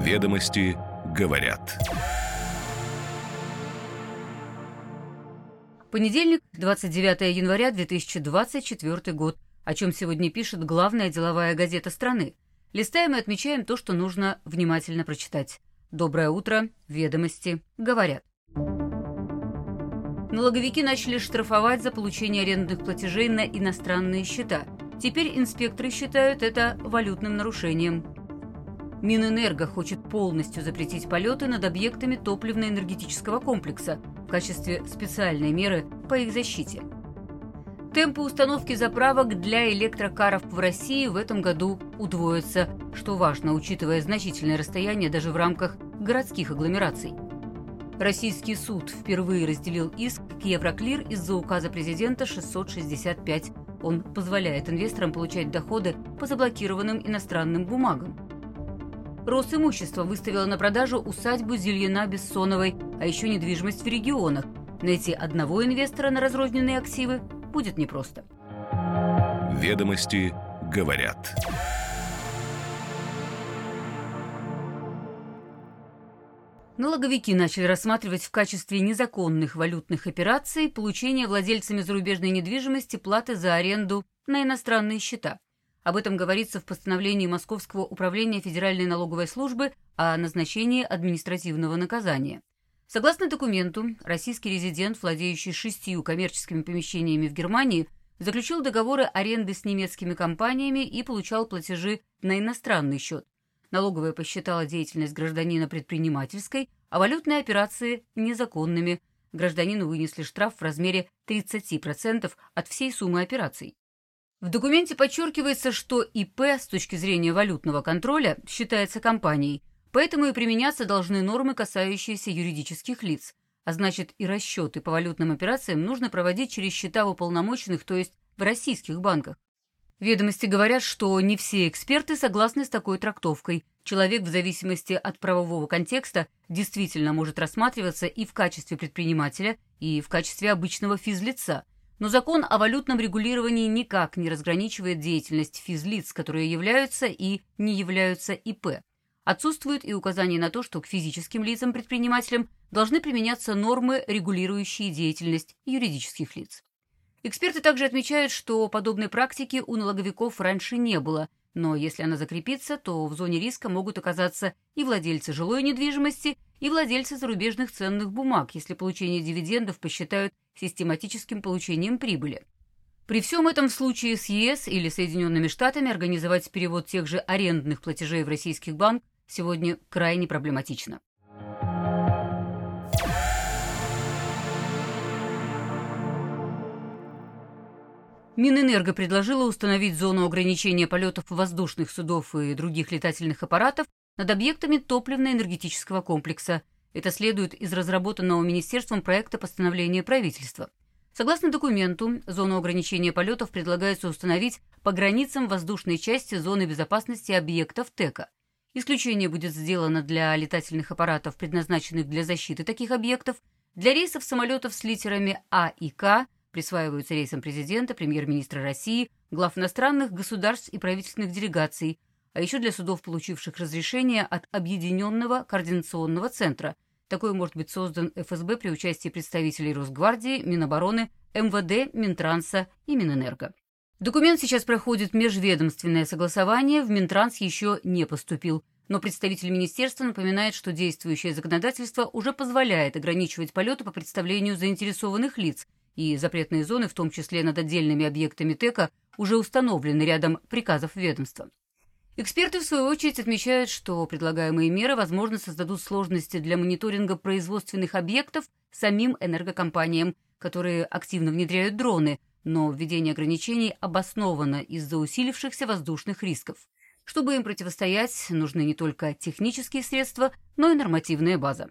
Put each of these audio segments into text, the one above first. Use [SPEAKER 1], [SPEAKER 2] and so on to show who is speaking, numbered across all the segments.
[SPEAKER 1] Ведомости говорят.
[SPEAKER 2] Понедельник, 29 января 2024 год. О чем сегодня пишет главная деловая газета страны. Листаем и отмечаем то, что нужно внимательно прочитать. Доброе утро, ведомости, говорят. Налоговики начали штрафовать за получение арендных платежей на иностранные счета. Теперь инспекторы считают это валютным нарушением. Минэнерго хочет полностью запретить полеты над объектами топливно-энергетического комплекса в качестве специальной меры по их защите. Темпы установки заправок для электрокаров в России в этом году удвоятся, что важно, учитывая значительное расстояние даже в рамках городских агломераций. Российский суд впервые разделил иск к Евроклир из-за указа президента 665. Он позволяет инвесторам получать доходы по заблокированным иностранным бумагам. Росимущество выставило на продажу усадьбу Зельяна-Бессоновой, а еще недвижимость в регионах. Найти одного инвестора на разрозненные активы будет непросто.
[SPEAKER 1] Ведомости говорят.
[SPEAKER 2] Налоговики начали рассматривать в качестве незаконных валютных операций получение владельцами зарубежной недвижимости платы за аренду на иностранные счета. Об этом говорится в постановлении Московского управления Федеральной налоговой службы о назначении административного наказания. Согласно документу, российский резидент, владеющий шестью коммерческими помещениями в Германии, заключил договоры аренды с немецкими компаниями и получал платежи на иностранный счет. Налоговая посчитала деятельность гражданина предпринимательской, а валютные операции – незаконными. Гражданину вынесли штраф в размере 30% от всей суммы операций. В документе подчеркивается, что ИП с точки зрения валютного контроля считается компанией, Поэтому и применяться должны нормы, касающиеся юридических лиц, а значит и расчеты по валютным операциям нужно проводить через счета уполномоченных, то есть в российских банках. Ведомости говорят, что не все эксперты согласны с такой трактовкой. Человек в зависимости от правового контекста действительно может рассматриваться и в качестве предпринимателя, и в качестве обычного физлица. Но закон о валютном регулировании никак не разграничивает деятельность физлиц, которые являются и не являются ИП. Отсутствует и указание на то, что к физическим лицам-предпринимателям должны применяться нормы, регулирующие деятельность юридических лиц. Эксперты также отмечают, что подобной практики у налоговиков раньше не было, но если она закрепится, то в зоне риска могут оказаться и владельцы жилой недвижимости, и владельцы зарубежных ценных бумаг, если получение дивидендов посчитают систематическим получением прибыли. При всем этом в случае с ЕС или Соединенными Штатами организовать перевод тех же арендных платежей в российских банк сегодня крайне проблематично. Минэнерго предложила установить зону ограничения полетов воздушных судов и других летательных аппаратов над объектами топливно-энергетического комплекса. Это следует из разработанного Министерством проекта постановления правительства. Согласно документу, зону ограничения полетов предлагается установить по границам воздушной части зоны безопасности объектов ТЭКа. Исключение будет сделано для летательных аппаратов, предназначенных для защиты таких объектов. Для рейсов самолетов с литерами А и К присваиваются рейсам президента, премьер-министра России, глав иностранных государств и правительственных делегаций, а еще для судов, получивших разрешение от Объединенного координационного центра. Такой может быть создан ФСБ при участии представителей Росгвардии, Минобороны, МВД, Минтранса и Минэнерго. Документ сейчас проходит межведомственное согласование, в Минтранс еще не поступил. Но представитель министерства напоминает, что действующее законодательство уже позволяет ограничивать полеты по представлению заинтересованных лиц, и запретные зоны, в том числе над отдельными объектами ТЭКа, уже установлены рядом приказов ведомства. Эксперты, в свою очередь, отмечают, что предлагаемые меры, возможно, создадут сложности для мониторинга производственных объектов самим энергокомпаниям, которые активно внедряют дроны – но введение ограничений обосновано из-за усилившихся воздушных рисков. Чтобы им противостоять, нужны не только технические средства, но и нормативная база.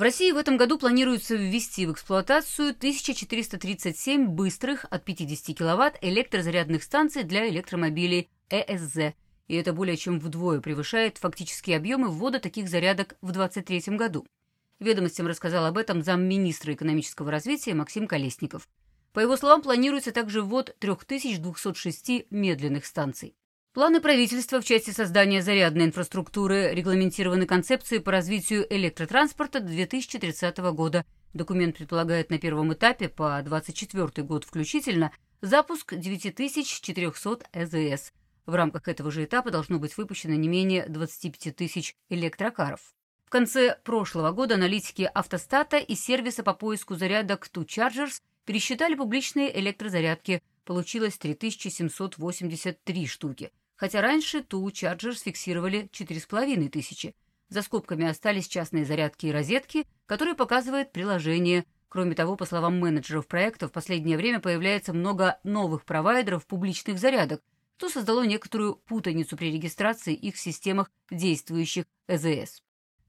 [SPEAKER 2] В России в этом году планируется ввести в эксплуатацию 1437 быстрых от 50 кВт электрозарядных станций для электромобилей ЭСЗ – и это более чем вдвое превышает фактические объемы ввода таких зарядок в 2023 году. Ведомостям рассказал об этом замминистра экономического развития Максим Колесников. По его словам, планируется также ввод 3206 медленных станций. Планы правительства в части создания зарядной инфраструктуры регламентированы концепцией по развитию электротранспорта до 2030 года. Документ предполагает на первом этапе по 2024 год включительно запуск 9400 ЭЗС. В рамках этого же этапа должно быть выпущено не менее 25 тысяч электрокаров. В конце прошлого года аналитики автостата и сервиса по поиску зарядок Two Chargers пересчитали публичные электрозарядки. Получилось 3783 штуки хотя раньше Two Chargers фиксировали 4500 тысячи. За скобками остались частные зарядки и розетки, которые показывает приложение. Кроме того, по словам менеджеров проекта, в последнее время появляется много новых провайдеров публичных зарядок, что создало некоторую путаницу при регистрации их в системах действующих ЭЗС.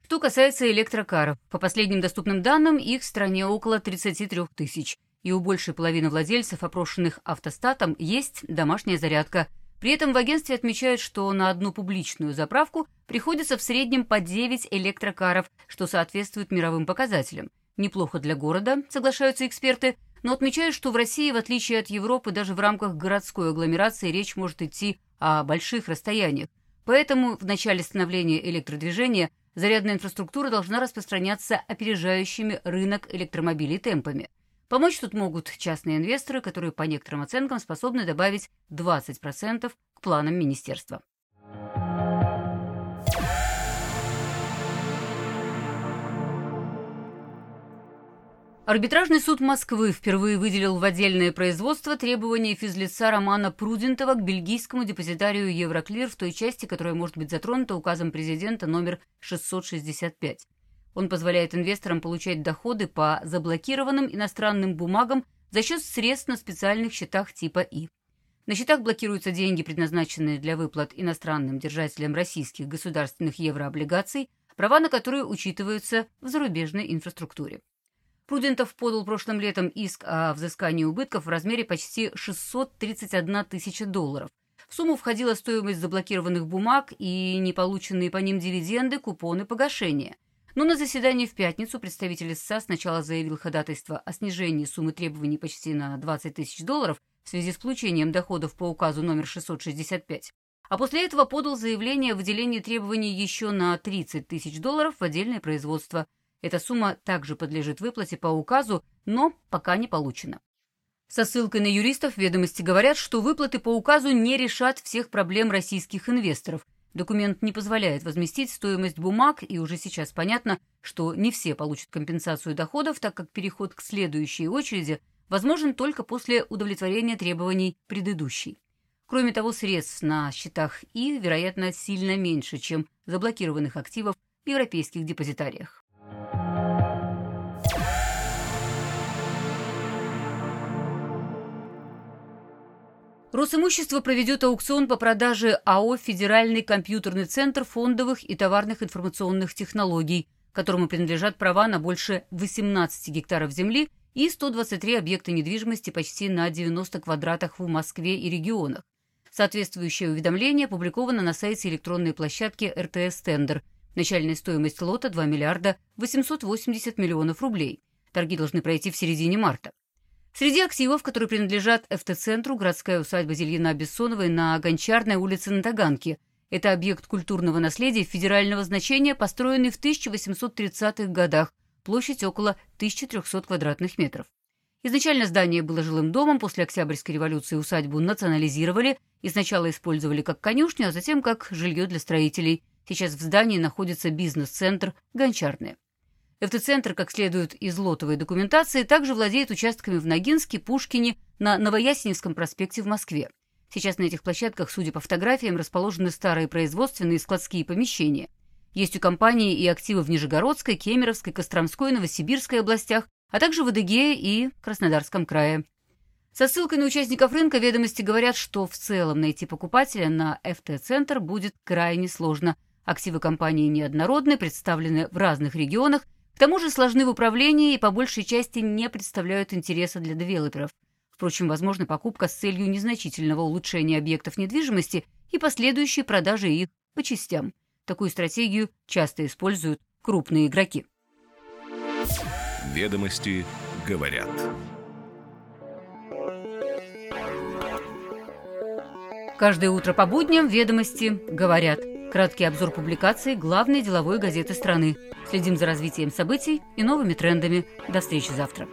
[SPEAKER 2] Что касается электрокаров, по последним доступным данным, их в стране около 33 тысяч, и у большей половины владельцев, опрошенных автостатом, есть домашняя зарядка – при этом в агентстве отмечают, что на одну публичную заправку приходится в среднем по 9 электрокаров, что соответствует мировым показателям. Неплохо для города, соглашаются эксперты, но отмечают, что в России, в отличие от Европы, даже в рамках городской агломерации речь может идти о больших расстояниях. Поэтому в начале становления электродвижения зарядная инфраструктура должна распространяться опережающими рынок электромобилей темпами – Помочь тут могут частные инвесторы, которые по некоторым оценкам способны добавить 20% к планам министерства. Арбитражный суд Москвы впервые выделил в отдельное производство требования физлица Романа Прудентова к бельгийскому депозитарию Евроклир в той части, которая может быть затронута указом президента номер 665. Он позволяет инвесторам получать доходы по заблокированным иностранным бумагам за счет средств на специальных счетах типа И. На счетах блокируются деньги, предназначенные для выплат иностранным держателям российских государственных еврооблигаций, права на которые учитываются в зарубежной инфраструктуре. Прудентов подал прошлым летом иск о взыскании убытков в размере почти 631 тысяча долларов. В сумму входила стоимость заблокированных бумаг и неполученные по ним дивиденды, купоны погашения – но на заседании в пятницу представитель ССА сначала заявил ходатайство о снижении суммы требований почти на 20 тысяч долларов в связи с получением доходов по указу номер 665, а после этого подал заявление о выделении требований еще на 30 тысяч долларов в отдельное производство. Эта сумма также подлежит выплате по указу, но пока не получена. Со ссылкой на юристов ведомости говорят, что выплаты по указу не решат всех проблем российских инвесторов – Документ не позволяет возместить стоимость бумаг, и уже сейчас понятно, что не все получат компенсацию доходов, так как переход к следующей очереди возможен только после удовлетворения требований предыдущей. Кроме того, средств на счетах И, вероятно, сильно меньше, чем заблокированных активов в европейских депозитариях. Росимущество проведет аукцион по продаже АО «Федеральный компьютерный центр фондовых и товарных информационных технологий», которому принадлежат права на больше 18 гектаров земли и 123 объекта недвижимости почти на 90 квадратах в Москве и регионах. Соответствующее уведомление опубликовано на сайте электронной площадки РТС «Тендер». Начальная стоимость лота – 2 миллиарда 880 миллионов рублей. Торги должны пройти в середине марта. Среди активов, которые принадлежат ФТ-центру, городская усадьба Зельина Бессоновой на Гончарной улице на Таганке. Это объект культурного наследия федерального значения, построенный в 1830-х годах, площадь около 1300 квадратных метров. Изначально здание было жилым домом, после Октябрьской революции усадьбу национализировали и сначала использовали как конюшню, а затем как жилье для строителей. Сейчас в здании находится бизнес-центр «Гончарная». Автоцентр, как следует из лотовой документации, также владеет участками в Ногинске, Пушкине, на Новоясеневском проспекте в Москве. Сейчас на этих площадках, судя по фотографиям, расположены старые производственные и складские помещения. Есть у компании и активы в Нижегородской, Кемеровской, Костромской, Новосибирской областях, а также в Адыгее и Краснодарском крае. Со ссылкой на участников рынка ведомости говорят, что в целом найти покупателя на ФТ-центр будет крайне сложно. Активы компании неоднородны, представлены в разных регионах тому же сложны в управлении и по большей части не представляют интереса для девелоперов. Впрочем, возможна покупка с целью незначительного улучшения объектов недвижимости и последующей продажи их по частям. Такую стратегию часто используют крупные игроки.
[SPEAKER 1] Ведомости говорят.
[SPEAKER 2] Каждое утро по будням ведомости говорят. Краткий обзор публикаций главной деловой газеты страны. Следим за развитием событий и новыми трендами. До встречи завтра.